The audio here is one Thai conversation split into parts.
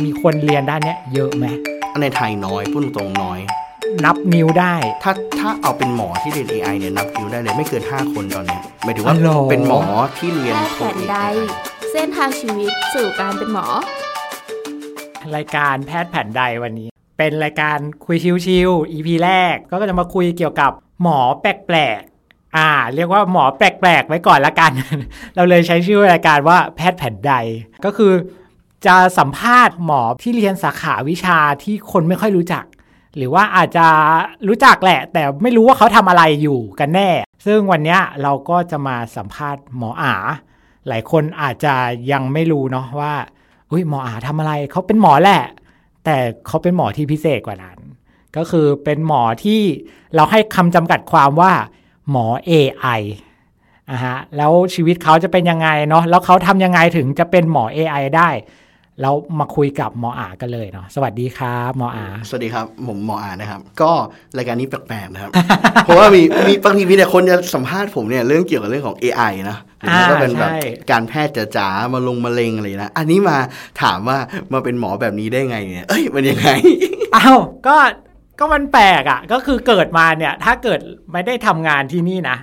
มีคนเรียนด้านเนี้ยเยอะไหมในไทยน้อยพูดตรงๆน้อย นับนิ้วได้ ถ้าถ้าเอาเป็นหมอที่เรียน AI เนี่ยนับคิวได้เลยไม่เกิน 5 คนตอนเนี้ยหมายถึงว่าอ๋อเหรอ เป็นหมอที่เรียนแพทย์แผนใด เส้นทางชีวิตสู่การเป็นหมอ รายการแพทย์แผนใดวันนี้ เป็นรายการคุยชิวๆ EP แรกก็จะมาคุยเกี่ยวกับหมอแปลกๆ อ่า เรียกว่าหมอแปลกๆ ไว้ก่อนละกัน เราเลยใช้ชื่อรายการว่าแพทย์แผนใด ก็คือ จะสัมภาษณ์หมอที่เรียนสาขาวิชาที่คนไม่ค่อยรู้จัก หรือว่าอาจจะรู้จักแหละ แต่ไม่รู้ว่าเขาทำอะไรอยู่กันแน่ ซึ่งวันนี้เราก็จะมาสัมภาษณ์หมออาหลายคนอาจจะยังไม่รู้เนาะว่าอุ้ยหมออาทำอะไรเขาเป็นหมอแหละ แต่เขาเป็นหมอที่พิเศษกว่านั้น ก็คือเป็นหมอที่เราให้คำจำกัดความว่าหมอ AI อะฮะแล้วชีวิตเขาจะเป็นยังไงเนาะแล้วเขาทำยังไงถึงจะเป็นหมอ AI ได้ แล้วมาคุยกับหมออากันเลยเนาะสวัสดีครับหมออา สวัสดีครับ ผมหมออานะครับ ก็รายการนี้แปลกๆนะครับ เพราะว่ามีมีบางทีมีแต่คนจะสัมภาษณ์ผมเนี่ยเรื่องเกี่ยวกับเรื่องของ AI นะหรือไม่ก็เป็นแบบใช่การแพทย์จ๋าๆมาลงมะเร็งอะไรนะ อันนี้มาถามว่ามาเป็นหมอแบบนี้ได้ไงเนี่ย เอ้ยมันยังไงอ้าวก็ก็มันแปลกอะ่ะ ก็คือเกิดมาเนี่ย ถ้าเกิดไม่ได้ทำงานที่นี่นะ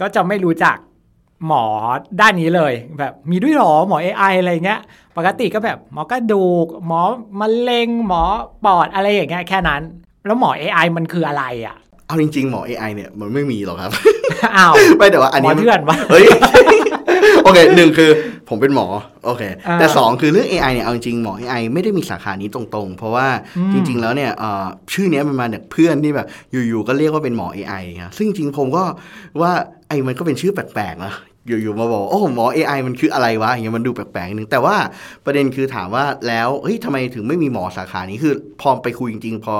ก็จะไม่รู้จัก หมอด้านนี้เลย แบบมีด้วยเหรอหมอ AI อะไรเงี้ย ปกติก็แบบหมอกระดูก หมอมะเร็ง หมอปอดอะไรอย่างเงี้ยแค่นั้น แล้วหมอ AI มันคืออะไรอะ่ะ เอาจริง ๆ หมอ AI เนี่ยมันไม่มีหรอกครับอ้าวไม่แต่ว่าอันหมนี้อเถื่อนวะเฮ้ยโอเคหนึ่งคือผมเป็นหมอโอเคอ่าแต่สองคือเรื่อง AI เนี่ยเอาจริงๆหมอ AI ไม่ได้มีสาขานี้ตรงๆ เพราะว่าอืมจริง ๆ แล้วเนี่ยเอ่อชื่อเนี้ยมันมาจากเพื่อนที่แบบอยู่ๆก็เรียกว่าเป็นหมอ AI ครับซึ่งจริงๆผมก็ว่าไอ้มันก็เป็นชื่อแปลกๆนะ อยู่ๆมาบอกโอ้หมอ AI มันคืออะไรวะอย่างเงี้ยมันดูแปลกๆนึงแต่ว่าประเด็นคือถามว่าแล้วเฮ้ยทำไมถึงไม่มีหมอสาขานี้คือพอไปคุยจริง ๆ พอ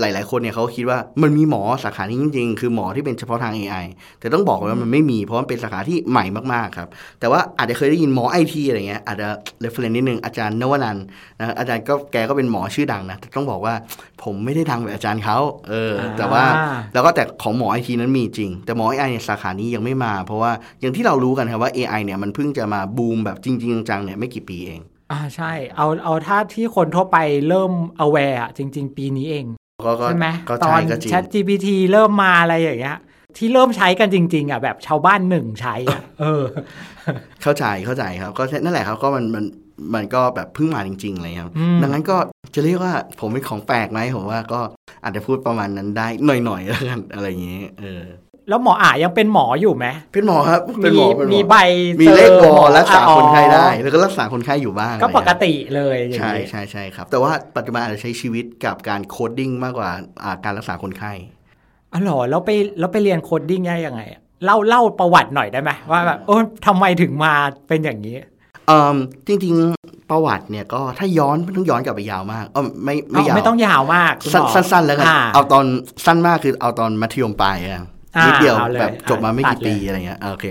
หลาย ๆ คนเนี่ยเขาคิดว่ามันมีหมอสาขานี้จริง ๆ คือหมอที่เป็นเฉพาะทาง AI แต่ต้องบอกเลยว่ามันไม่มีเพราะมันเป็นสาขาที่ใหม่มากๆครับ แต่ว่าอาจจะเคยได้ยินหมอไอทีอะไรเงี้ยอาจจะ reference นิดนึงอาจารย์นวนันท์นะอาจารย์ก็แกก็เป็นหมอชื่อดังนะแต่ต้องบอกว่าผมไม่ได้ดังแบบอาจารย์เขาเออ แต่ว่าอ่าแล้วก็แต่ของหมอไอทีนั้นมีจริง แต่หมอ AI เนี่ยสาขานี้ยังไม่มา เพราะว่าอย่างที่เรารู้กันครับว่า AI เนี่ยมันเพิ่งจะมาบูมแบบจริง ๆ จังๆเนี่ยไม่กี่ปีเองอ่าใช่ เอาเอาถ้าที่คนทั่วไปเริ่ม aware อะจริง ๆ ปีนี้เอง ก็ก็ใช่ไหมก็ตอใช่นก็จริง Chat GPT เริ่มมาอะไรอย่างเงี้ย ที่เริ่มใช้กันจริง ๆ อะ แบบชาวบ้านหนึ่งใช้อะเออ เข้าใจเข้าใจครับ ก็นั่นแหละครับก็มันมันมันก็แบบเพิ่งมาจริงๆเลยครับอืมดังนั้นก็จะเรียกว่าผมเป็นของแปลกไหมผมว่าก็อาจจะพูดประมาณนั้นได้หน่อยๆแล้วกันอะไรอย่างเงี้ยเออ แล้วหมออ่ายังเป็นหมออยู่ไหมเป็นหมอครับเป็นหมอเป็นหมอมีใบมีเลขกอซอรักษาคนไข้ได้อ๋อแล้วก็รักษาคนไข้อยู่บ้างก็ปกอะไรติเลยอเงี้ยย่างใช่นี้ใช่ใช่ครับ แต่ว่าปัจจุบันอาจจะใช้ชีวิตกับการโคดดิ้งมากกว่าอ่าการรักษาคนไข้อ๋อเหรอแล้วไปแล้วไปเรียนโคดดิ้งได้ยังไงอะเล่าเล่าประวัติหน่อยได้ไหมว่าแบบโอ้ทำไมถึงมาเป็นอย่างนี้เอ่อจริงๆประวัติเนี่ยก็ถ้าย้อนไม่ต้องย้อนกลับไปยาวมากเออไม่ไม่ยาวไม่ต้องยาวมากคุณหสั้นมอสั้นๆแล้วกันอ่าเอาตอนสั้นมากคือเอาตอนมัธยมปลายอะอ่า นิดเดียวเอาเลยแบบจบมาไม่ตักี่ดเลยปีอะไรเงี้ยอ่าโอเค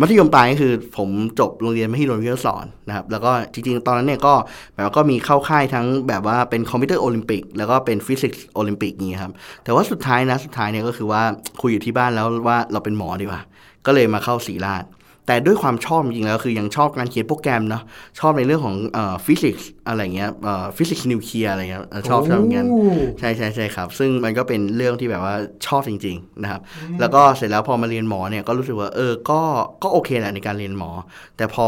มัธยมปลายก็คือผมจบโรงเรียนมหิดลวิทยาสอนนะครับแล้วก็จริงๆ ตอนนั้นเนี่ยก็แบบว่าก็มีเข้าค่ายทั้งแบบว่าเป็นคอมพิวเตอร์โอลิมปิกแล้วก็เป็นฟิสิกส์โอลิมปิกอย่างงี้ครับแต่ว่าสุดท้ายนะสุดท้ายเนี่ยก็คือว่าคุยอยู่ที่บ้านแล้วว่าเราเป็นหมอดีกว่า ก็เลยมาเข้าศิริราช แต่ด้วยความชอบจริงๆแล้วคือยังชอบการเขียนโปรแกรมเนาะชอบในเรื่องของเอ่อฟิสิกส์อะไรเงี้ยเอ่อฟิสิกส์นิวเคลียร์อะไรเงี้ยเออชอบชอบเหมือนกันโอ้ใช่ใช่ใช่ครับ ซึ่งมันก็เป็นเรื่องที่แบบว่าชอบจริง ๆ นะครับ แล้วก็เสร็จแล้วพอมาเรียนหมอเนี่ยก็รู้สึกว่าเออก็ก็โอเคแหละในการเรียนหมอ แต่พอ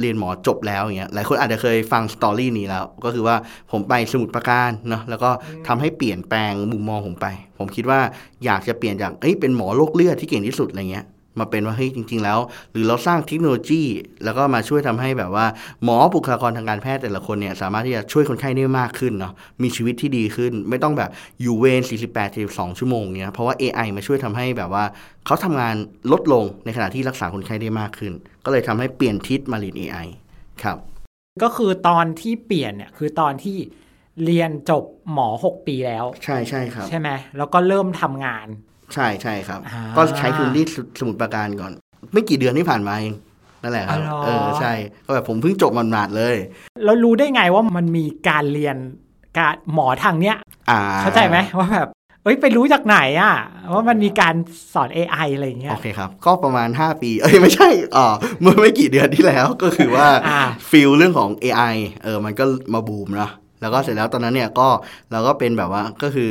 เรียนหมอจบแล้วอย่างเงี้ยหลายคนอาจจะเคยฟังสตอรี่นี้แล้ว ก็คือว่าผมไปสมุทรปราการเนาะแล้วก็ทำให้เปลี่ยนแปลงมุมมองผมไป ผมคิดว่าอยากจะเปลี่ยนจากเอ้ยเป็นหมอโรคเลือดที่เก่งที่สุดอะไรเงี้ย มาเป็นว่าเฮ้ยจริง ๆ แล้ว หรือเราสร้างเทคโนโลยี แล้วก็มาช่วยทำให้แบบว่า หมอบุคลากรทางการแพทย์แต่ละคนเนี่ยสามารถที่จะช่วยคนไข้ได้มากขึ้นเนาะมีชีวิตที่ดีขึ้น ไม่ต้องแบบอยู่เวร48 42 ชั่วโมงเนี่ยเพราะว่า AI มาช่วยทำให้แบบว่าเขาทำงานลดลงในขณะที่รักษาคนไข้ได้มากขึ้น ก็เลยทำให้เปลี่ยนทิศมาเรียน AI ครับ ก็คือตอนที่เปลี่ยนเนี่ยคือตอนที่เรียนจบหมอ 6 ปีแล้ว ใช่ใช่ครับ ใช่ไหมแล้วก็เริ่มทำงาน ใช่ใช่ครับ อ่า ก็ใช้ทุนที่สมุดประการก่อน ไม่กี่เดือนที่ผ่านมาเองนั่นแหละครับ อ๋อเหรอ เออใช่ก็แบบผมเพิ่งจบมันมาดๆเลย แล้วรู้ได้ไงว่ามันมีการเรียนการหมอทางเนี้ย อ่าเข้าใจไหมว่าแบบ เอ้ยไปรู้จากไหนอะว่ามันมีการสอน AI อะไรอย่างเงี้ย โอเคครับ ก็ประมาณ 5 ปี เอ้ยไม่ใช่อ่าเมื่อไม่กี่เดือนที่แล้วก็คือว่า อ่า ฟิลเรื่องของ AI เออ มันก็มาบูมเนาะแล้วก็เสร็จแล้วตอนนั้นเนี่ยก็เราก็เป็นแบบว่าก็คือ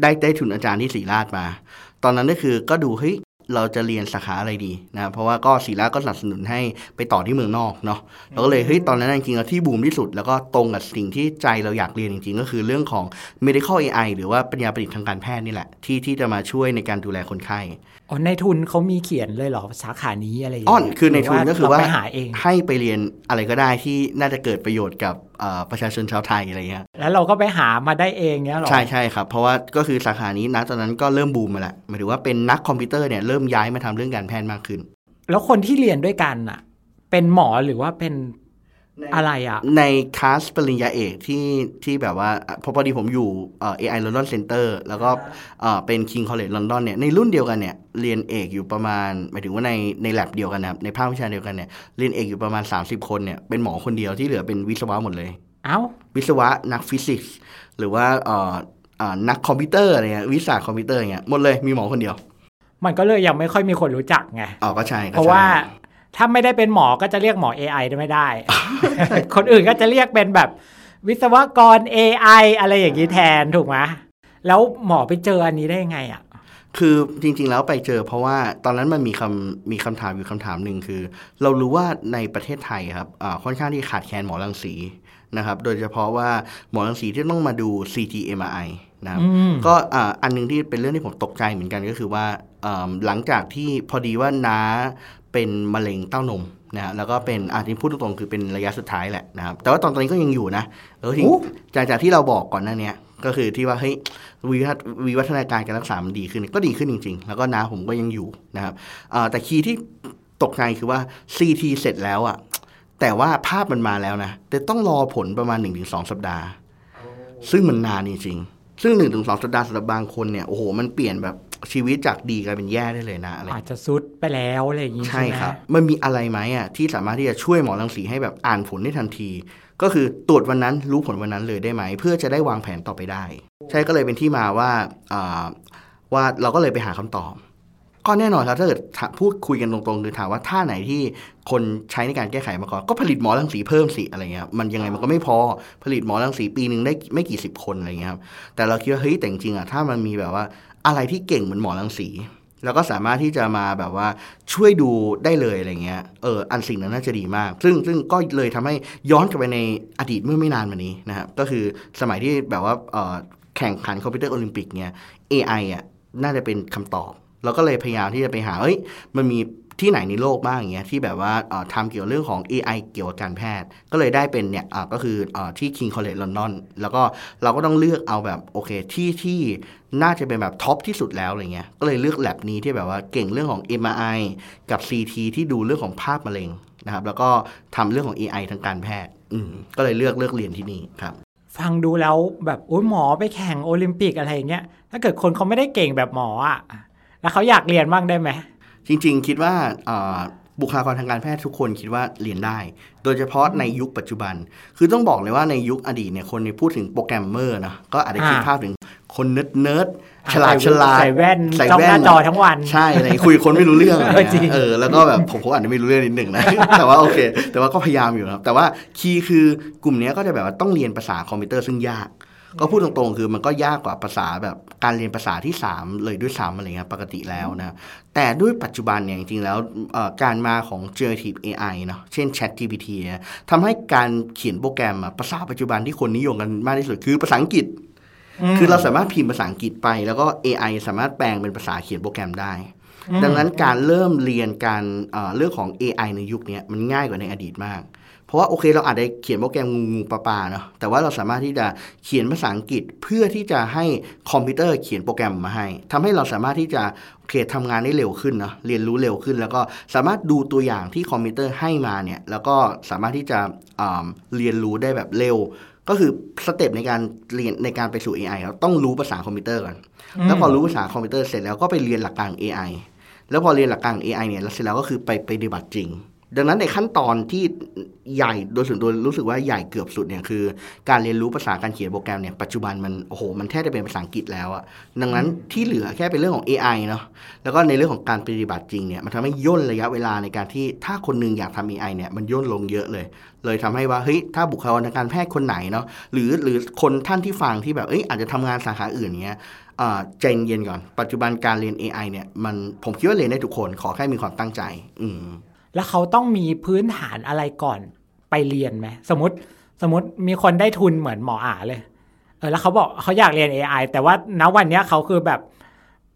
ได้ได้ทุนอาจารย์ที่ศรีราชมา ตอนนั้นก็คือก็ดูเฮ้ยเราจะเรียนสาขาอะไรดีนะเพราะว่าก็ศรีราชก็สนับสนุนให้ไปต่อที่เมืองนอกเนาะเราก็เลยเฮ้ยตอนนั้นจริงๆแล้วที่บูมที่สุด แล้วก็ตรงกับสิ่งที่ใจเราอยากเรียนจริงๆ ก็คือเรื่องของ medical AI หรือว่าปัญญาประดิษฐ์ทางการแพทย์นี่แหละ ที่ที่จะมาช่วยในการดูแลคนไข้อ๋อในทุนเขามีเขียนเลยเหรอสาขานี้อะไรอย่างอ้เงี้อยนคือในทุนก็คือว่าเรไปหาเองให้ไปเรียนอะไรก็ได้ที่น่าจะเกิดประโยชน์กับเอ่อประชาชนชาวไทยอะไรเงี้ยแล้วเราก็ไปหามาได้เองเนี้ยเหรอ ใช่ใช่ครับ เพราะว่าก็คือสาขานี้นะตอนนั้นก็เริ่มบูมมาแล้วหมายถึงว่าเป็นนักคอมพิวเตอร์เนี่ยเริ่มย้ายมาทำเรื่องการแพทย์มากขึ้น แล้วคนที่เรียนด้วยกันอะ เป็นหมอหรือว่าเป็น อะไรอะ ในคลาสปริญญาเอกที่ที่แบบว่าพอพอดีผมอยู่เอ่อ AI London Center แล้วก็เอ่อเป็น King College London เนี่ยในรุ่นเดียวกันเนี่ยเรียนเอกอยู่ประมาณหมายถึงว่าในในแลบเดียวกันนะครับในภาควิชาเดียวกันเนี่ยเรียนเอกอยู่ประมาณ 30 คนเนี่ยเป็นหมอคนเดียวที่เหลือเป็นวิศวะหมดเลยเอ้าวิศวะนักฟิสิกส์หรือว่าเอ่อเอ่อนักคอมพิวเตอร์อะไรเงี้ยวิชาคอมพิวเตอร์อย่างเงี้ยหมดเลยมีหมอคนเดียว มันก็เลยยังไม่ค่อยมีคนรู้จักไงอ๋อก็ใช่ก็เพราะใช่ว่า ถ้าไม่ได้เป็นหมอก็จะเรียกหมอ AI ได้ไม่ได้ คนอื่นก็จะเรียกเป็นแบบวิศวกร AI อะไรอย่างนี้แทนถูกไหมแล้วหมอไปเจออันนี้ได้ยังไงอะคือจริงๆแล้วไปเจอเพราะว่าตอนนั้นมันมีคำมีคำถามอยู่คำถามหนึ่งคือ เรารู้ว่าในประเทศไทยครับอ่าค่อนข้างที่ขาดแคลนหมอรังสีนะครับโดยเฉพาะว่าหมอรังสีที่ต้องมาดู CT MRI นะครับอืมก็อ่าอันหนึงที่เป็นเรื่องที่ผมตกใจเหมือนกันก็คือว่าอ่าหลังจากที่พอดีว่าน้า เป็นมะเร็งเต้านมนะฮะแล้วก็เป็นอาที่พูดตรงๆคือเป็นระยะสุดท้ายแหละนะครับแต่ว่าตอนตอนนี้ก็ยังอยู่นะแล้วทีโอ้จากจากที่เราบอกก่อนหน้าเนี้ยก็คือที่ว่าเฮ้ยวิวัฒวิวัฒนาการการรักษามันดีขึ้นก็ดีขึ้นจริง ๆ แล้วก็น้าผมก็ยังอยู่นะครับอ่าแต่คีย์ที่ตกใจคือว่า CT เสร็จแล้วอะแต่ว่าภาพมันมาแล้วนะแต่ต้องรอผลประมาณ 1-2 สัปดาห์ ซึ่งมันนานจริงๆซึ่ง1-2สัปดาห์สำหรับบางคนเนี่ยโอ้โหมันเปลี่ยนแบบ ชีวิตจากดีกลายเป็นแย่ได้เลยนะอะไรอาจจะซุดไปแล้วอะไรอย่างนี้ใช่ใช่ไหมครับ มันมีอะไรไหมอะที่สามารถที่จะช่วยหมอรังสีให้แบบอ่านผลได้ทันที ก็คือตรวจวันนั้นรู้ผลวันนั้นเลยได้ไหม เพื่อจะได้วางแผนต่อไปได้ ใช่ก็เลยเป็นที่มาว่าอ่าว่าเราก็เลยไปหาคำตอบ ก็แน่นอนครับถ้าเกิดพูดคุยกันตรงๆคือถามว่าท่าไหนที่คนใช้ในการแก้ไขมาก่อน ก็ผลิตหมอรังสีเพิ่มสิอะไรเงี้ยมันยังไงมันก็ไม่พอผลิตหมอรังสีปีหนึ่งได้ไม่กี่สิบคนอะไรเงี้ยครับแต่เราคิดว่าเฮ้ยแต่จริงอะถ้ามันมีแบบว่าอะไรที่เก่งเหมือนหมอรังสีแล้วก็สามารถที่จะมาแบบว่าช่วยดูได้เลยอะไรเงี้ย เออ อันสิ่งนั้นน่าจะดีมาก ซึ่งซึ่งก็เลยทำให้ย้อนกลับไปในอดีตเมื่อไม่นานมานี้นะครับ ก็คือสมัยที่แบบว่าแข่งขันคอมพิวเตอร์โอลิมปิกเนี่ย AI อะน่าจะเป็นคำตอบ เราก็เลยพยายามที่จะไปหาเอ้ยมันมีที่ไหนในโลกบ้างอย่างเงี้ยที่แบบว่าทำเกี่ยวเรื่องของ AI เกี่ยวกับการแพทย์ ก็เลยได้เป็นเนี่ยก็คือที่ King College London แล้วก็เราก็ต้องเลือกเอาแบบโอเคที่ที่น่าจะเป็นแบบ top ที่สุดแล้วอะไรเงี้ยก็เลยเลือกแลบนี้ที่แบบว่าเก่งเรื่องของ MRI กับ CT ที่ดูเรื่องของภาพมะเร็งนะครับแล้วก็ทำเรื่องของ AI ทางการแพทย์อืมก็เลยเลือกเลือกเรียนที่นี่ครับฟังดูแล้วแบบโอ้ยหมอไปแข่งโอลิมปิกอะไรอย่างเงี้ยถ้าเกิดคนเขาไม่ได้เก่งแบบหมออะ แล้วเขาอยากเรียนบ้างได้ไหม จริง ๆ คิดว่าอ่าบุคลากรทางการแพทย์ทุกคนคิดว่าเรียนได้ โดยเฉพาะในยุคปัจจุบัน คือต้องบอกเลยว่าในยุคอดีตเนี่ยคนพูดถึงโปรแกรมเมอร์นะก็อาจจะคิดอ่าภาพถึงคน nerd nerd อ่าฉลาดใส่ฉลาดใส่แว่นใส่จ้องแว่หน้าจอทั้งวัน ใช่อะไรคุยกับคนไม่รู้เรื่องอะไรเออจริงเงี้ยเออแล้วก็แบบผมผมอาจจะไม่รู้เรื่องนิดหนึ่งนะ แต่ว่าโอเค แต่ว่าก็พยายามอยู่นะครับ แต่ว่า key คือกลุ่มเนี้ยก็จะแบบว่าต้องเรียนภาษาคอมพิวเตอร์ซึ่งยาก ก็พูดตรงๆ คือมันก็ยากกว่าภาษาแบบการเรียนภาษาที่ 3 เลยด้วยซ้ำอะไรเงี้ยปกติแล้วนะแต่ด้วยปัจจุบันเนี่ยจริงๆแล้วเอ่อการมาของ generative AI เนาะเช่น Chat GPT เนี่ยทำให้การเขียนโปรแกรมอะภาษาปัจจุบันที่คนนิยมกันมากที่สุดคือภาษาอังกฤษ คือเราสามารถพิมพ์ภาษาอังกฤษไป แล้วก็ AI สามารถแปลงเป็นภาษาเขียนโปรแกรมได้ดังนั้นการเริ่มเรียนการเอ่อเรื่องของ AI ในยุคเนี้ยมันง่ายกว่าในอดีตมากเพ ราะว่าโอเคเราอาจจะเขียนโปรแกรมงูงูปลาปลาเนาะแต่ว่าเราสามารถที่จะเขียนภาษาอังกฤษเพื่อที่จะให้คอมพิวเตอร์เขียนโปรแกรมมาให้ทำให้เราสามารถที่จะโอเคทำงานได้เร็วขึ้นเนาะเรียนรู้เร็วขึ้น แล้วก็สามารถดูตัวอย่างที่คอมพิวเตอร์ให้มาเนี่ยแล้วก็สามารถที่จะอ่าเรียนรู้ได้แบบเร็ว ก็คือ step ในการเรียนในการไปสู่ AI ครับต้องรู้ภาษาคอมพิวเตอร์ก่อนแล้วพอรู้ภาษาคอมพิวเตอร์เสร็จแล้วก็ไปเรียนหลักการ AI แล้วพอเรียนหลักการ AI เนี่ยแล้วเสร็จแล้วก็คือไปไปปฏิบัติจริง ดังนั้นในขั้นตอนที่ใหญ่โดยส่วนตัวรู้สึกว่าใหญ่เกือบสุดเนี่ยคือ การเรียนรู้ภาษาการเขียนโปรแกรมเนี่ยปัจจุบันมันโอ้โหมันแทบจะเป็นภาษาอังกฤษแล้วอะดังนั้นที่เหลือแค่เป็นเรื่องของ AI เนาะแล้วก็ในเรื่องของการปฏิบัติจริงเนี่ยมันทำให้ย่นระยะเวลาในการที่ถ้าคนหนึงอยากทำ AI เนี่ยมันย่นลงเยอะเลย เลยทำให้ว่าเฮ้ยถ้าบุคลากรทางการแพทย์คนไหนเนาะหรือหรือคนท่านที่ฟังที่แบบเอ้ยอาจจะทำงานสาขาอื่นเนี้ยอ่าใจเย็นก่อน ปัจจุบันการเรียน AI เนี่ยมันผมคิดว่าเรียนได้ทุกคนขอแค่มีความตั้งใจ อืม แล้วเขาต้องมีพื้นฐานอะไรก่อนไปเรียนไหมสมมติสมมติมีคนได้ทุนเหมือนหมออาเลยเออแล้วเขาบอกเขาอยากเรียน AI แต่ว่าณวันเนี้ยเขาคือแบบ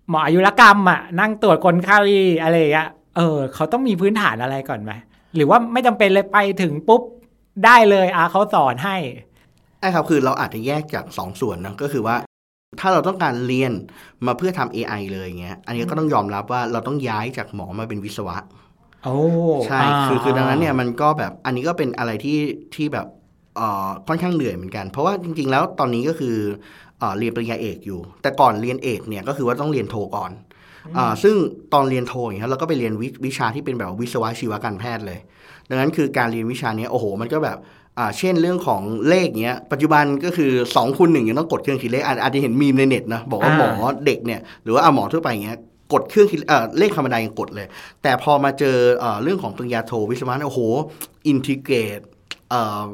หมออายุรกรรมอะนั่งตรวจคนไข้อะไรอย่างเงี้ยเออเขาต้องมีพื้นฐานอะไรก่อนไหมหรือว่าไม่จำเป็นเลยไปถึงปุ๊บได้เลยอาเขาสอนให้ใช่ครับคือเราอาจจะแยกจากสองส่วนนะก็คือว่า ถ้าเราต้องการเรียนมาเพื่อทำ AI เลยอย่างเงี้ย อันนี้ก็ต้องยอมรับว่าเราต้องย้ายจากหมอมาเป็นวิศวะ ใช่คือคือดังนั้นเนี่ยมันก็แบบอันนี้ก็เป็นอะไรที่ที่แบบเอ่อค่อนข้างเหนื่อยเหมือนกัน เพราะว่าจริง ๆ แล้วตอนนี้ก็คือเอ่อเรียนปริญญาเอกอยู่ แต่ก่อนเรียนเอกเนี่ยก็คือว่าต้องเรียนโทก่อนอ่าซึ่งตอนเรียนโทอย่างเงี้ยเราก็ไปเรียนวิวิชาที่เป็นแบบวิศวะชีวการแพทย์เลย ดังนั้นคือการเรียนวิชาเนี้ยโอ้โห มันก็แบบอ่าเช่นเรื่องของเลขเนี้ยปัจจุบันก็คือ2คูณหนึ่งยังต้องกดเครื่องคิดเลขอาจอาจจะเห็นมีมในเน็ตนะบอกว่าหมอเด็กเนี่ยหรือว่าอะหมอทั่วไปอย่างเงี้ย กดเครื่องคิดเอ่อเลขธรรมดายังกดเลย แต่พอมาเจอเอ่อเรื่องของปริญญาโทวิศวะเนี่ยโอ้โห integrate เอ่อ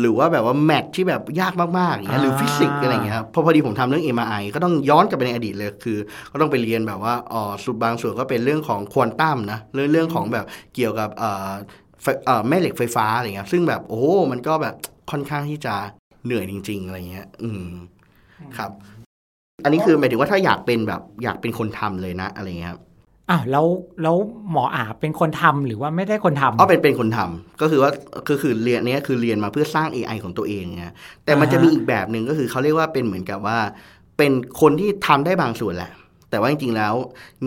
หรือว่าแบบว่า math ที่แบบยากมากๆอย่างเงี้ยหรือฟิสิกส์อะไรอย่างเงี้ยครับเพราะพอดีผมทำเรื่อง MRI ก็ต้องย้อนกลับไปในอดีตเลยคือ ก็ต้องไปเรียนแบบว่าอ๋อสุดบางส่วนก็เป็นเรื่องของควอนตัมนะเรื่องเรื่องของแบบเกี่ยวกับเอ่อไฟเอ่อแม่เหล็กไฟฟ้าอะไรเงี้ยซึ่งแบบโอ้โหมันก็แบบค่อนข้างที่จะเหนื่อยจริง ๆ อะไรเงี้ย อืมครับ อันนี้คือหมายถึงว่าถ้าอยากเป็นแบบอยากเป็นคนทำเลยนะ อะไรเงี้ยครับอ้าวแล้วแล้วหมออาเป็นคนทำหรือว่าไม่ได้คนทำอ๋อเป็นเป็นคนทำก็คือว่าก็คือเรียนเนี้ยคือเรียนมาเพื่อสร้าง AI ของตัวเองไงแต่มันอ่าฮะจะมีอีกแบบหนึ่งก็คือเขาเรียกว่าเป็นเหมือนกับว่า เป็นคนที่ทำได้บางส่วนแหละ แต่ว่าจริงๆแล้ว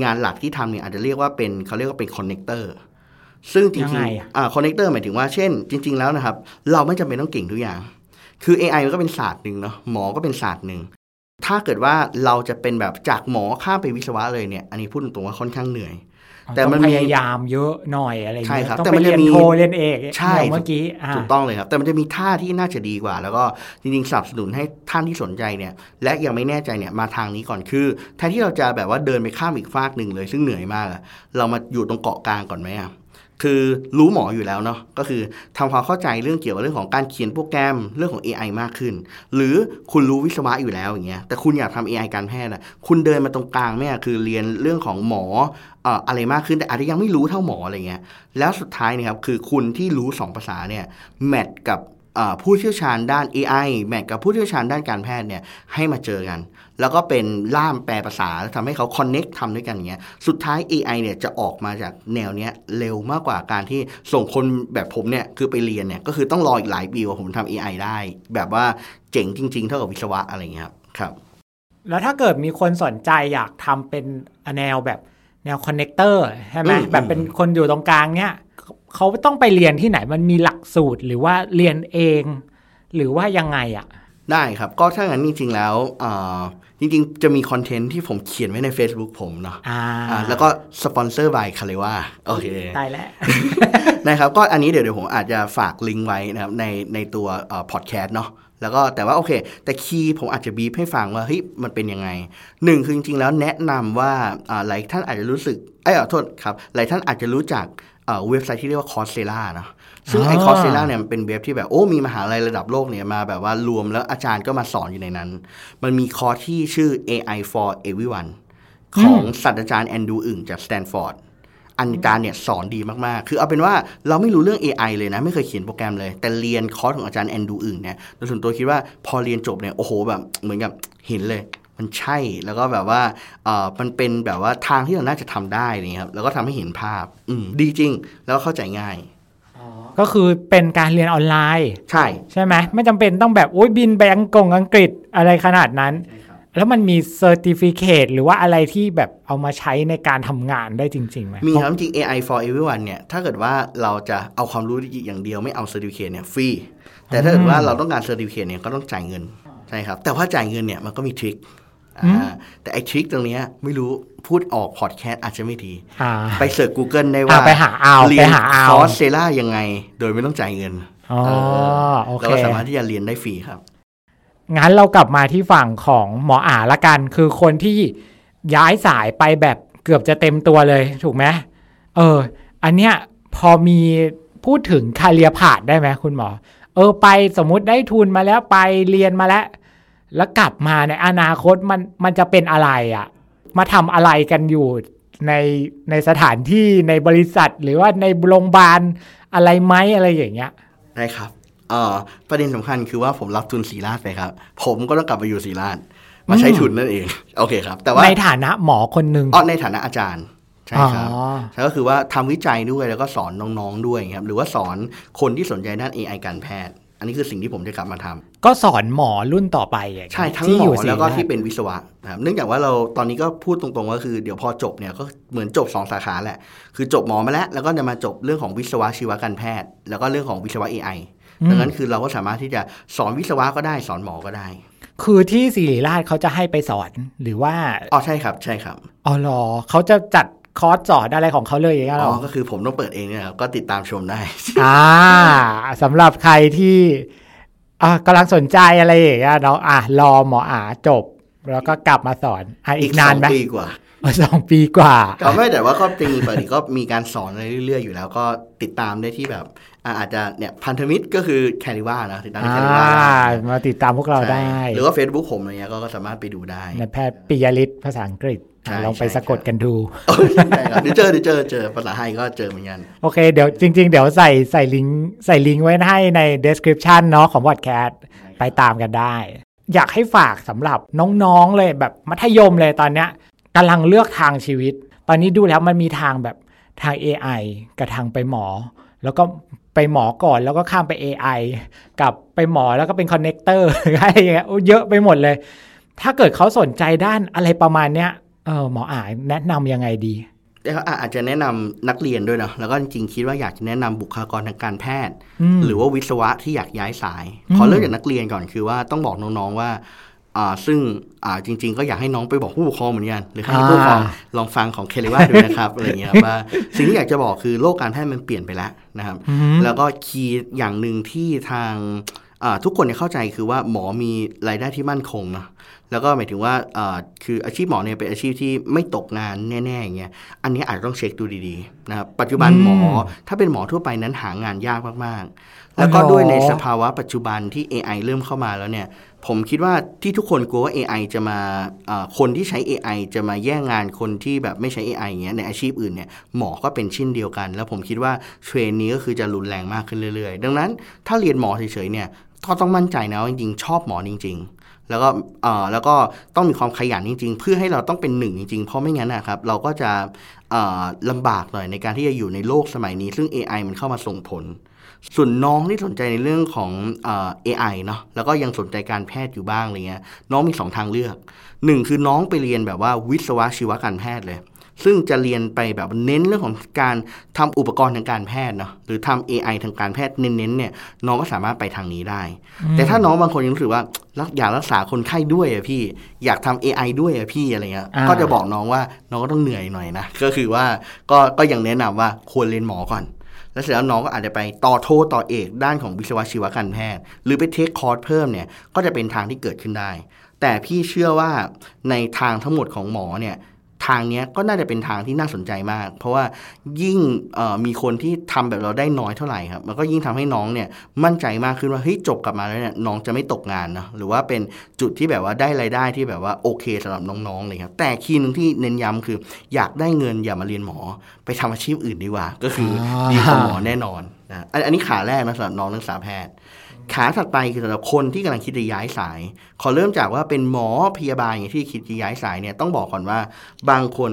งานหลักที่ทำเนี่ยอาจจะเรียกว่าเป็นเขาเรียกว่าเป็นคอนเน c เตอร์ซึ่งจยัริงงไงๆอะอ่าคอนเน c เตอร์หมายถึงว่าเช่น จริง ๆแล้วนะครับ เราไม่จำเป็นต้องเก่งทุกอย่าง คือ AI มันก็เป็นศาสตร์หนึ่งเนาะหมอก็เป็นศาสตร์หนึ่ง ถ้าเกิดว่าเราจะเป็นแบบจากหมอข้ามไปวิศวะเลยเนี่ย อันนี้พูดตรงๆว่าค่อนข้างเหนื่อย แต่มันต้องมีพยายามเยอะหน่อยอะไรอย่างใช่เงี้ยครับต้องแต่ไปมันเรียจะนมีโทเรียนเอกใช่อย่างเมื่อกี้อ่าถูกต้องเลยครับ แต่มันจะมีท่าที่น่าจะดีกว่า แล้วก็จริงๆสนับสนุนให้ท่านที่สนใจเนี่ย และยังไม่แน่ใจเนี่ยมาทางนี้ก่อนคือแทนที่เราจะแบบว่าเดินไปข้ามอีกฟากหนึ่งเลย ซึ่งเหนื่อยมากอะเรามาอยู่ตรงเกาะกลางก่อนไหมอะ คือรู้หมออยู่แล้วเนาะก็คือทำความเข้าใจเรื่องเกี่ยวกับเรื่องของการเขียนโปรแกรมเรื่องของ AI มากขึ้น หรือคุณรู้วิศวะอยู่แล้วอย่างเงี้ยแต่คุณอยากทำ AI การแพทย์อะคุณเดินมาตรงกลางเนี่ยคือเรียนเรื่องของหมออะไรมากขึ้นแต่อาจจะยังไม่รู้เท่าหมออะไรเงี้ยแล้วสุดท้ายเนี่ยครับคือคุณที่รู้สองภาษาเนี่ยแมทกับ ผู้เชี่ยวชาญด้าน AI แมทกับผู้เชี่ยวชาญด้านการแพทย์เนี่ยให้มาเจอกัน แล้วก็เป็นล่ามแปลภาษาทำให้เขา connect ทำด้วยกันอย่างเงี้ยสุดท้าย AI เนี่ยจะออกมาจากแนวเนี้ยเร็วมากกว่าการที่ส่งคนแบบผมเนี่ยคือไปเรียนเนี่ยก็คือต้องรออีกหลายปีกว่าผมทำ AI ได้ แบบว่าเจ๋งจริง ๆ เท่ากับวิศวะอะไรเงี้ยครับครับแล้วถ้าเกิดมีคนสนใจอยากทำเป็นแนวแบบแนวคอนเน c เตอร์ใช่ไหมอืมแบบเป็นคนอยู่ตรงกลางเนี้ย เขาต้องไปเรียนที่ไหนมันมีหลักสูตรหรือว่าเรียนเอง หรือว่ายังไงอะ ได้ครับ ก็ถ้างั้นจริงๆแล้วอ่าจริงๆ จะมี content ที่ผมเขียนไว้ใน Facebook ผมเนาะอ่าอ่าแล้วก็ sponsor by คาเลว่าโอเคได้แล้วนะครับ ก็อันนี้เดี๋ยวเดี๋ยวผมอาจจะฝากลิงก์ไว้นะครับในในตัวพอดแคสต์เนาะแล้วก็แต่ว่าโอเค แต่ key ผมอาจจะ brief ให้ฟังว่าเฮ้ยมันเป็นยังไงหนึ่งคือจริงๆแล้วแนะนำว่าอ่าหลายท่านอาจจะรู้สึกเอ้ยขอโทษครับหลายท่านอาจจะรู้จัก เอ่อเว็บไซต์ที่เรียกว่า Coursera เนาะซึ่งไอ้อ่า Coursera เนี่ยมันเป็นเว็บที่แบบโอ้มีมหาลัยระดับโลกเนี่ยมาแบบว่ารวมแล้วอาจารย์ก็มาสอนอยู่ในนั้น มันมีคอร์สที่ชื่อ AI for everyone ของศาสตราจารย์ Andrew Ng จากสแตนฟอาจารย์เนี่ยสอนดีมาก ๆ คือเอาเป็นว่าเราไม่รู้เรื่อง AI เลยนะ ไม่เคยเขียนโปรแกรมเลย แต่เรียนคอร์สของอาจารย์ Andrew Ng เนี่ยโดยส่วนตัวคิดว่าพอเรียนจบเนี่ยโอ้โหแบบเหมือนกับเห็นเลย มันใช่แล้วก็แบบว่าเออมันเป็นแบบว่าทางที่เราน่าจะทำได้อะไรเลยครับแล้วก็ทำให้เห็นภาพ อืมดีจริง แล้วก็เข้าใจง่ายก็คือเป็นการเรียนออนไลน์ ใช่ใช่ไหมไม่จำเป็นต้องแบบโอ้ยบินไปอังกฤษอังกฤษอะไรขนาดนั้น แล้วมันมี certificate หรือว่าอะไรที่แบบเอามาใช้ในการทำงานได้จริงๆไหมมีครับจริง AI for everyone เนี่ย ถ้าเกิดว่าเราจะเอาความรู้อย่างเดียวไม่เอา certificate เนี่ยฟรี แต่ถ้าเกิดว่าเราต้องการ certificate เนี่ยก็ต้องจ่ายเงินใช่ครับ แต่ว่าจ่ายเงินเนี่ยมันก็มี trick อ่า แต่ไอ้ trick ตรงเนี้ยไม่รู้พูดออกพอดแคสต์อาจจะไม่ดีอ่าไป search Google ได้อ่าว่าไปหาเอา ไปเรียนหาเอา Coursera ยังไง โดยไม่ต้องจ่ายเงินอ๋อเออโอเคเราก็สามารถที่จะเรียนได้ฟรีครับ งั้นเรากลับมาที่ฝั่งของหมออาละกัน คือคนที่ย้ายสายไปแบบเกือบจะเต็มตัวเลย ถูกไหมเออ อันเนี้ยพอมีพูดถึง career path ได้ไหมคุณหมอ เออไปสมมุติได้ทุนมาแล้วไปเรียนมาแล้ว แล้วกลับมาในอนาคตมันมันจะเป็นอะไรอะ่ะ มาทำอะไรกันอยู่ในในสถานที่ในบริษัท หรือว่าในโรงพยาบาลอะไรไหมอะไรอย่างเงี้ยได้ครับเอ่อประเด็นสำคัญคือว่าผมรับทุนศรีราชไปครับ ผมก็ต้องกลับมาอยู่ศรีราชมาใช้ทุนนั่นเอง โอเคครับ แต่ว่าในฐานะหมอคนหนึ่งอ๋อในฐานะอาจารย์ใช่ครับอ๋อใช่ก็คือว่าทำวิจัยด้วยแล้วก็สอนน้องๆด้วยครับหรือว่าสอนคนที่สนใจด้าน AI การแพทย์ อันนี้คือสิ่งที่ผมจะกลับมาทำก็สอนหมอรุ่นต่อไปอย่างเงี้ยใช่ทั้งที่หมยู่อศรีแล้วก็ราชที่เป็นวิศวะนะครับเนื่องจากว่าเราตอนนี้ก็พูดตรงๆ ก็คือเดี๋ยวพอจบเนี่ยก็เหมือนจบสองสาขาแหละ คือจบหมอมาแล้ว แล้วก็จะมาจบเรื่องของวิศวะชีวการแพทย์ แล้วก็เรื่องของวิศวะ AI ดังนั้นคือเราก็สามารถที่จะสอนวิศวะก็ได้สอนหมอก็ได้ คือที่ศิริราชเขาจะให้ไปสอนหรือว่าอ๋อใช่ครับใช่ครับอ๋อเหรอเขาจะจัด คอร์สสอนอะไรของเขาเลยอย่างเงี้ยเหรอ๋ออก็คือผมต้องเปิดเองเนี่ยครับ ก็ติดตามชมได้ อ่าสำหรับใครที่อ่ากำลังสนใจอะไรอย่างเงี้ยเนาะอะรอหมออาจบ แล้วก็กลับมาสอนอะอีกนานไหมสองปีกว่าอ๋อสองปีกว่า ก็ไม่แต่ว่าก็จริงๆปกติก็มีการสอนอะไรเรื่อยๆอยู่แล้ว ก็ติดตามได้ที่แบบอ่าอาจจะเนี่ยพันธมิตรก็คือแคริว่านะติดตามที่อ่าแคริว่าได้มาติดตามพวกเราได้ใช่หรือว่า Facebook ผมอะไรเงี้ยก็ก็สามารถไปดูได้ในแพทย์ปิยฤทธิ์ภาษาอังกฤษอะใช่ ลองไปใช่สะกดกันดูโอ้ยใช่ครับเดี๋ยวเจอเดี๋ยวเจอเจอภาษาไทยก็เจอเหมือนกัน โอเคเดี๋ยวจริง ๆ เดี๋ยวใส่ใส่ลิงก์ใส่ลิงก์ไว้ให้ใน description เนาะของ podcast ไปตามกันได้ อยากให้ฝากสำหรับน้องๆเลยแบบมัธยมเลยตอนเนี้ยกำลังเลือกทางชีวิต ตอนนี้ดูแล้วมันมีทางแบบทาง AI กับทางไปหมอ แล้วก็ไปหมอก่อนแล้วก็ข้ามไป AI กับไปหมอแล้วก็เป็นคอนเน c เตอร์อะไรอย่างเงี้ยโอ้เยอะไปหมดเลย ถ้าเกิดเขาสนใจด้านอะไรประมาณเนี้ย เออหมออ่านแนะนำยังไงดีแต่เขาอาจจะแนะนำนักเรียนด้วยเนาะแล้วก็จริงๆคิดว่าอยากจะแนะนำบุคลากรทางการแพทย์อืมหรือว่าวิศวะที่อยากย้ายสายอืมขอเริ่มจากนักเรียนก่อนคือว่าต้องบอกน้องๆว่าอ่าซึ่งอ่าจริง ๆ ก็อยากให้น้องไปบอกผู้ปกครองเหมือนกันหรือให้ผู้ปกครองลองฟังของเคลิว่าดูนะครับอะไรอย่างเงี้ยครับว่าสิ่งที่อยากจะบอกคือโลกการแพทย์มันเปลี่ยนไปแล้วนะครับอืมแล้วก็คีย์อย่างหนึ่งที่ทางอ่าทุกคนเนี่ยเข้าใจคือว่าหมอมีรายได้ที่มั่นคงเนาะ แล้วก็หมายถึงว่าอ่าคืออาชีพหมอเนี่ยเป็นอาชีพที่ไม่ตกงานแน่ๆอย่างเงี้ยอันนี้อาจจะต้องเช็คดูดีๆนะครับปัจจุบันหมอถ้าเป็นหมอทั่วไปนั้นหางานยากมากๆ แล้วก็ด้วยในสภาวะปัจจุบันที่ AI เริ่มเข้ามาแล้วเนี่ยผมคิดว่าที่ทุกคนกลัวว่า AI จะมาอ่าคนที่ใช้ AI จะมาแย่งงานคนที่แบบไม่ใช้ AI อย่างเงี้ยในอาชีพอื่นเนี่ยหมอก็เป็นเช่นเดียวกัน แล้วผมคิดว่าเทรนนี้ก็คือจะรุนแรงมากขึ้นเรื่อยๆ ดังนั้นถ้าเรียนหมอเฉยๆเนี่ยก็ต้องมั่นใจนะว่าจริงๆชอบหมอจริง ๆ แล้วก็เอ่อแล้วก็ต้องมีความขยันจริง ๆ เพื่อให้เราต้องเป็นหนึ่งจริง ๆ เพราะไม่งั้นนะครับ เราก็จะเอ่อลำบากหน่อยในการที่จะอยู่ในโลกสมัยนี้ ซึ่ง AI มันเข้ามาส่งผล ส่วนน้องที่สนใจในเรื่องของเอไอ AI เนาะแล้วก็ยังสนใจการแพทย์อยู่บ้างอะไรเงี้ยน้องมีสองทางเลือกหนึ่งคือน้องไปเรียนแบบว่าวิศวะชีวการแพทย์เลย ซึ่งจะเรียนไปแบบเน้นเรื่องของการทำอุปกรณ์ทางการแพทย์เนาะหรือทำ AI ทางการแพทย์เน้นๆเนี่ยน้องก็สามารถไปทางนี้ได้ แต่ถ้าน้องบางคนยังรู้สึกว่ารักอยากรักษาคนไข้ด้วยอะพี่ อยากทำ AI ด้วยอะพี่อะไรเงี้ยอ่าก็จะบอกน้องว่าน้องก็ต้องเหนื่อยหน่อยนะก็คือว่าก็ก็ยังแนะนำว่าควรเรียนหมอก่อนแล้วเสร็จแล้วน้องก็อาจจะไปต่อโทต่อเอกด้านของวิศวะชีวการแพทย์ หรือไปเทคคอร์สเพิ่มเนี่ยก็จะเป็นทางที่เกิดขึ้นได้ แต่พี่เชื่อว่าในทางทั้งหมดของหมอเนี่ย ทางเนี้ยก็น่าจะเป็นทางที่น่าสนใจมาก เพราะว่ายิ่งเอ่อมีคนที่ทำแบบเราได้น้อยเท่าไหร่ครับมันก็ยิ่งทำให้น้องเนี่ยมั่นใจมากขึ้นว่าเฮ้ยจบกลับมาแล้วเนี่ยน้องจะไม่ตกงานนะหรือว่าเป็นจุดที่แบบว่าได้รายได้ที่แบบว่าโอเคสำหรับน้องๆเลยครับแต่คีย์หนึงที่เน้นย้ำคือ อยากได้เงินอย่ามาเรียนหมอ ไปทำอาชีพอื่นดีกว่า ก็คือออดีกว่าหมอแน่นอนนะอันอันนี้ขาแรกนะสำหรับน้องนักศึกษาแพทย์ ขาถัดไปคือสำหรับคนที่กำลังคิดจะย้ายสาย ขอเริ่มจากว่าเป็นหมอพยาบาลอย่างที่คิดจะย้ายสายเนี่ยต้องบอกก่อนว่าบางคน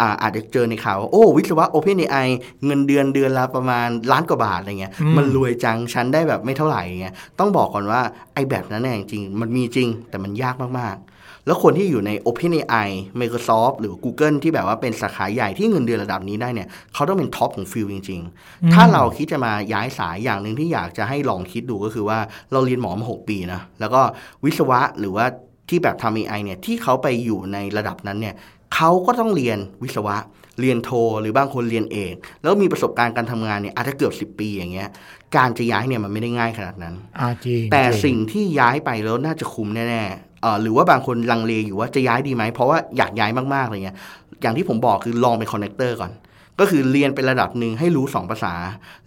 อ่าอาจจะเจอในข่าวว่าโอ้วิศวะ Open AI เงินเดือนเดือนละประมาณล้านกว่าบาทอะไรเงี้ยอืมมันรวยจังฉันได้แบบไม่เท่าไหร่อย่างเงี้ยต้องบอกก่อนว่าไอ้แบบนั้นเนี่ยจริงๆมันมีจริงแต่มันยากมากๆ แล้วคนที่อยู่ใน OpenAI Microsoft หรือ Google ที่แบบว่าเป็นสาขาใหญ่ที่เงินเดือนระดับนี้ได้เนี่ยเขาต้องเป็น top ของ field จริง ๆ ถ้าเราคิดจะมาย้ายสายอย่างหนึ่งที่อยากจะให้ลองคิดดูก็คือว่าเราเรียนหมอมา6ปีนะแล้วก็วิศวะหรือว่าที่แบบทำ AI เนี่ยที่เขาไปอยู่ในระดับนั้นเนี่ยเขาก็ต้องเรียนวิศวะ เรียนโท หรือบางคนเรียนเอกแล้วมีประสบการณ์การทำงานเนี่ยอาจจะเกือบ 10 ปีอย่างเงี้ย การจะย้ายเนี่ยมันไม่ได้ง่ายขนาดนั้นอ่าจริงแต่จริงสิ่งที่ย้ายไปแล้วน่าจะคุ้มแน่ๆเอ่อ หรือว่าบางคนลังเลอยู่ว่าจะย้ายดีไหม เพราะว่าอยากย้ายมากๆอะไรเงี้ยอย่างที่ผมบอกคือลองเป็นคอนเนคเตอร์ก่อน ก็คือเรียนเป็นระดับหนึ่งให้รู้ 2 ภาษา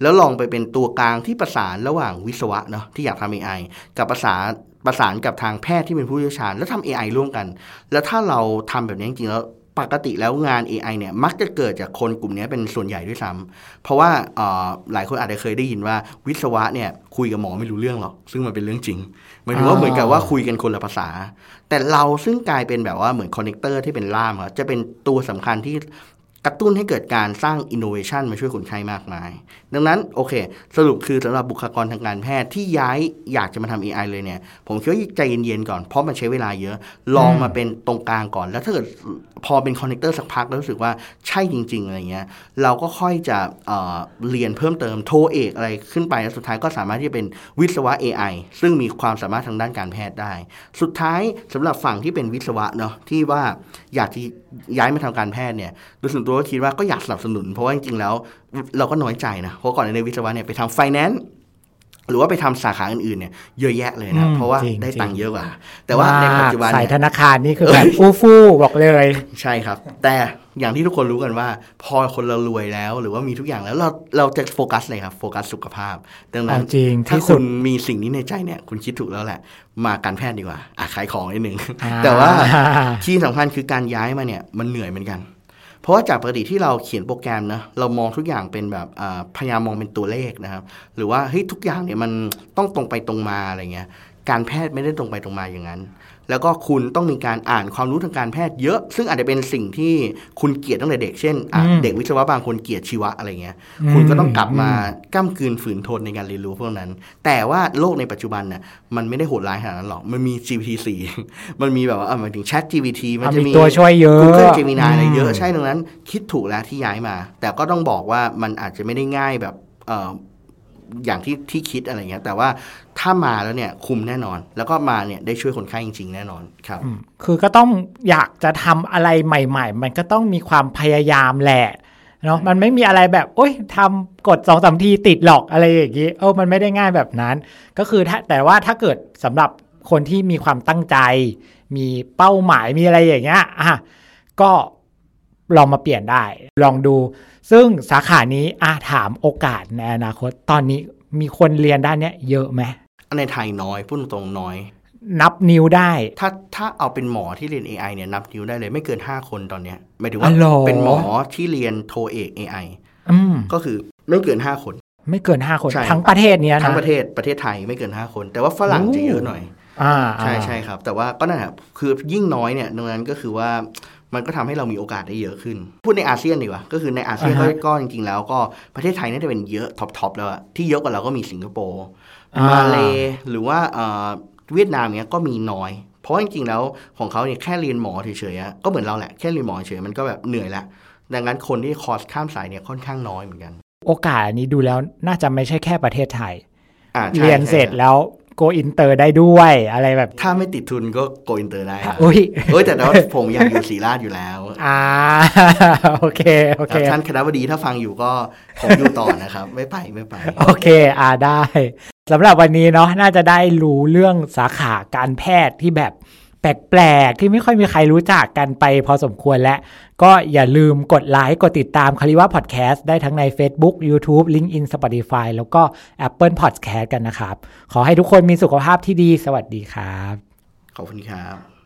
แล้วลองไปเป็นตัวกลางที่ประสานระหว่างวิศวะเนาะที่อยากทำ AI กับประสานประสานกับทางแพทย์ที่เป็นผู้เชี่ยวชาญ แล้วทำ AI ร่วมกัน แล้วถ้าเราทำแบบนี้จริงๆแล้ว ปกติแล้วงาน AI เนี่ยมักจะเกิดจากคนกลุ่มนี้เป็นส่วนใหญ่ด้วยซ้ำเพราะว่าเอ่อหลายคนอาจจะเคยได้ยินว่าวิศวะเนี่ยคุยกับหมอไม่รู้เรื่องหรอก ซึ่งมันเป็นเรื่องจริงหมายถึงว่าเหมือนกับว่าคุยกันคนละภาษา แต่เราซึ่งกลายเป็นแบบว่าเหมือน connector ที่เป็นล่ามครับจะเป็นตัวสำคัญที่ กระตุ้นให้เกิดการสร้างอินโนเวชันมาช่วยคนไข้มากมาย ดังนั้นโอเค สรุปคือสำหรับบุคลากรทางการแพทย์ที่ย้ายอยากจะมาทำ AI เลยเนี่ย ผมคิดว่าใจเย็นๆก่อน เพราะมันใช้เวลาเยอะ ลองมาเป็นตรงกลางก่อน แล้วถ้าเกิดพอเป็น connector สักพักแล้วรู้สึกว่าใช่จริง ๆ อะไรเงี้ย เราก็ค่อยจะเรียนเพิ่มเติมโทเอกอะไรขึ้นไปแล้วสุดท้ายก็สามารถที่จะเป็นวิศวะ AI ซึ่งมีความสามารถทางด้านการแพทย์ได้ สุดท้ายสำหรับฝั่งที่เป็นวิศวะเนาะที่ว่าอยากที่ย้ายมาทำการแพทย์เนี่ยโดยส่วนตัวก็คิดว่าก็อยากสนับสนุน เพราะว่าจริงๆแล้ว เราก็น้อยใจนะเพราะก่อนในวิศวะเนี่ยไปทำไฟแนนซ์หรือว่าไปทำสาขาอื่นๆเนี่ยเยอะแยะเลยนะอืมเพราะว่าจริงได้จริงตังค์เยอะกว่า แต่ว่าในปัจจุบันสายเนี่ยธนาคารนี่คือแบบอู้ฟู่บอกเลย ใช่ครับ แต่อย่างที่ทุกคนรู้กันว่า พอคนเรารวยแล้วหรือว่ามีทุกอย่างแล้วเราเราจะโฟกัสเลยครับโฟกัสสุขภาพ ดังนั้นเอาจริงถ้าที่สุคุดณมีสิ่งนี้ในใจเนี่ยคุณคิดถูกแล้วแหละ มาการแพทย์ดีกว่าอะขายของนิดนึงอ่าแต่ว่าที่สำคัญคือการย้ายมาเนี่ยมันเหนื่อยเหมือนกันเพ ราะว่าจากปกติที่เราเขียนโปรแกรมนะเรามองทุกอย่างเป็นแบบพยายามมองเป็นตัวเลขนะครับ หรือว่าเฮ้ยทุกอย่างเนี่ยมันต้องตรงไปตรงมาอะไรเงี้ยการแพทย์ไม่ได้ตรงไปตรงมาอย่างนั้น แล้วก็คุณต้องมีการอ่านความรู้ทางการแพทย์เยอะ ซึ่งอาจจะเป็นสิ่งที่คุณเกลียดตั้งแต่เด็กเช่นอะอืมเด็กวิศวะบางคนเกลียดชีวะอะไรเงี้ยอืมคุณก็ต้องกลับมาก้ากลืนฝืนทนในการเรียนรู้พวกนั้น แต่ว่าโลกในปัจจุบันเนี่ยมันไม่ได้โหดร้ายขนาดนั้นหรอก มันมี GPT 4มันมีแบบว่าอะหมายถึง Chat GPT มันอะจะมีมีตัวช่วยเยอะ Google Gemini อะไรเยอะมใช่ดังนั้น คิดถูกแล้วที่ย้ายมา แต่ก็ต้องบอกว่ามันอาจจะไม่ได้ง่ายแบบเอ่ออย่างที่ที่คิดอะไรเงี้ยแต่ว่าถ้ามาแล้วเนี่ยคุมแน่นอน แล้วก็มาเนี่ยได้ช่วยคนไข้จริง ๆ แน่นอนครับอืมคือก็ต้องอยากจะทำอะไรใหม่ ๆ มันก็ต้องมีความพยายามแหละเนาะมันไม่มีอะไรแบบโอ้ยทำกดสองสามทีติดหรอกอะไรอย่างนี้เออมันไม่ได้ง่ายแบบนั้น ก็คือถ้าแต่ว่าถ้าเกิดสำหรับคนที่มีความตั้งใจ มีเป้าหมายมีอะไรอย่างเงี้ยอะก็ลองมาเปลี่ยนได้ ลองดู ซึ่งสาขานี้อะถามโอกาสในอนาคต ตอนนี้มีคนเรียนด้านเนี้ยเยอะไหมในไทยน้อยพูดตรงๆน้อย นับนิ้วได้ ถ้าถ้าเอาเป็นหมอที่เรียน AI เนี่ยนับนิ้วได้เลยไม่เกิน 5 คนตอนเนี้ยหมายถึงว่าอ๋อเหรอเป็นหมอที่เรียนโทเอก AI อืมก็คือไม่เกิน 5 คน ไม่เกินห้าคนใช่ทั้งประเทศเนี้ยนะทั้งประเทศประเทศไทยไม่เกิน 5 คน แต่ว่าฝรั่งโอ้จะเยอะหน่อยอ่าใช่อ่าใช่ครับ แต่ว่าก็นั่นแหละคือยิ่งน้อยเนี่ยดังนั้นก็คือว่า มันก็ทำให้เรามีโอกาสได้เยอะขึ้น พูดในอาเซียนดีกว่า ก็คือในอาเซียนก็ก็จริงๆ แล้วก็ประเทศไทยน่าจะเป็นเยอะ top top แล้วอะที่เยอะกว่าเราก็มีสิงคโปร์อ่ามาเลหรือว่าเอ่อเวียดนามเนี้ยก็มีน้อย เพราะว่าจริงๆแล้วของเขาเนี่ยแค่เรียนหมอเฉยๆอะก็เหมือนเราแหละแค่เรียนหมอเฉยๆมันก็แบบเหนื่อยละดังนั้นคนที่ cross ข้ามสายเนี่ยค่อนข้างน้อยเหมือนกัน โอกาสอันนี้ดูแล้วน่าจะไม่ใช่แค่ประเทศไทยอ่าใช่เรียนเสร็จใช่แล้ว go inter ได้ด้วยอะไรแบบ ถ้าไม่ติดทุนก็ go inter ได้ครับอุ้ยเอ้ยแต่ว่าผมอยากอยู่ศิริราชอยู่แล้ว อ่าโอเคโอเคท่านคณะบดีถ้าฟังอยู่ก็ผมอยู่ต่อนะครับ ไม่ไปไม่ไป โอเคอ่าได้สำหรับวันนี้เนาะน่าจะได้รู้เรื่องสาขาการแพทย์ที่แบบ แปลกๆ ที่ไม่ค่อยมีใครรู้จักกันไปพอสมควรแล้วก็อย่าลืมกดไลค์ กดติดตามคาริว่าพอดแคสต์ได้ทั้งใน Facebook YouTube LinkedIn Spotify แล้วก็ Apple Podcast กันนะครับ ขอให้ทุกคนมีสุขภาพที่ดี สวัสดีครับ ขอบคุณครับ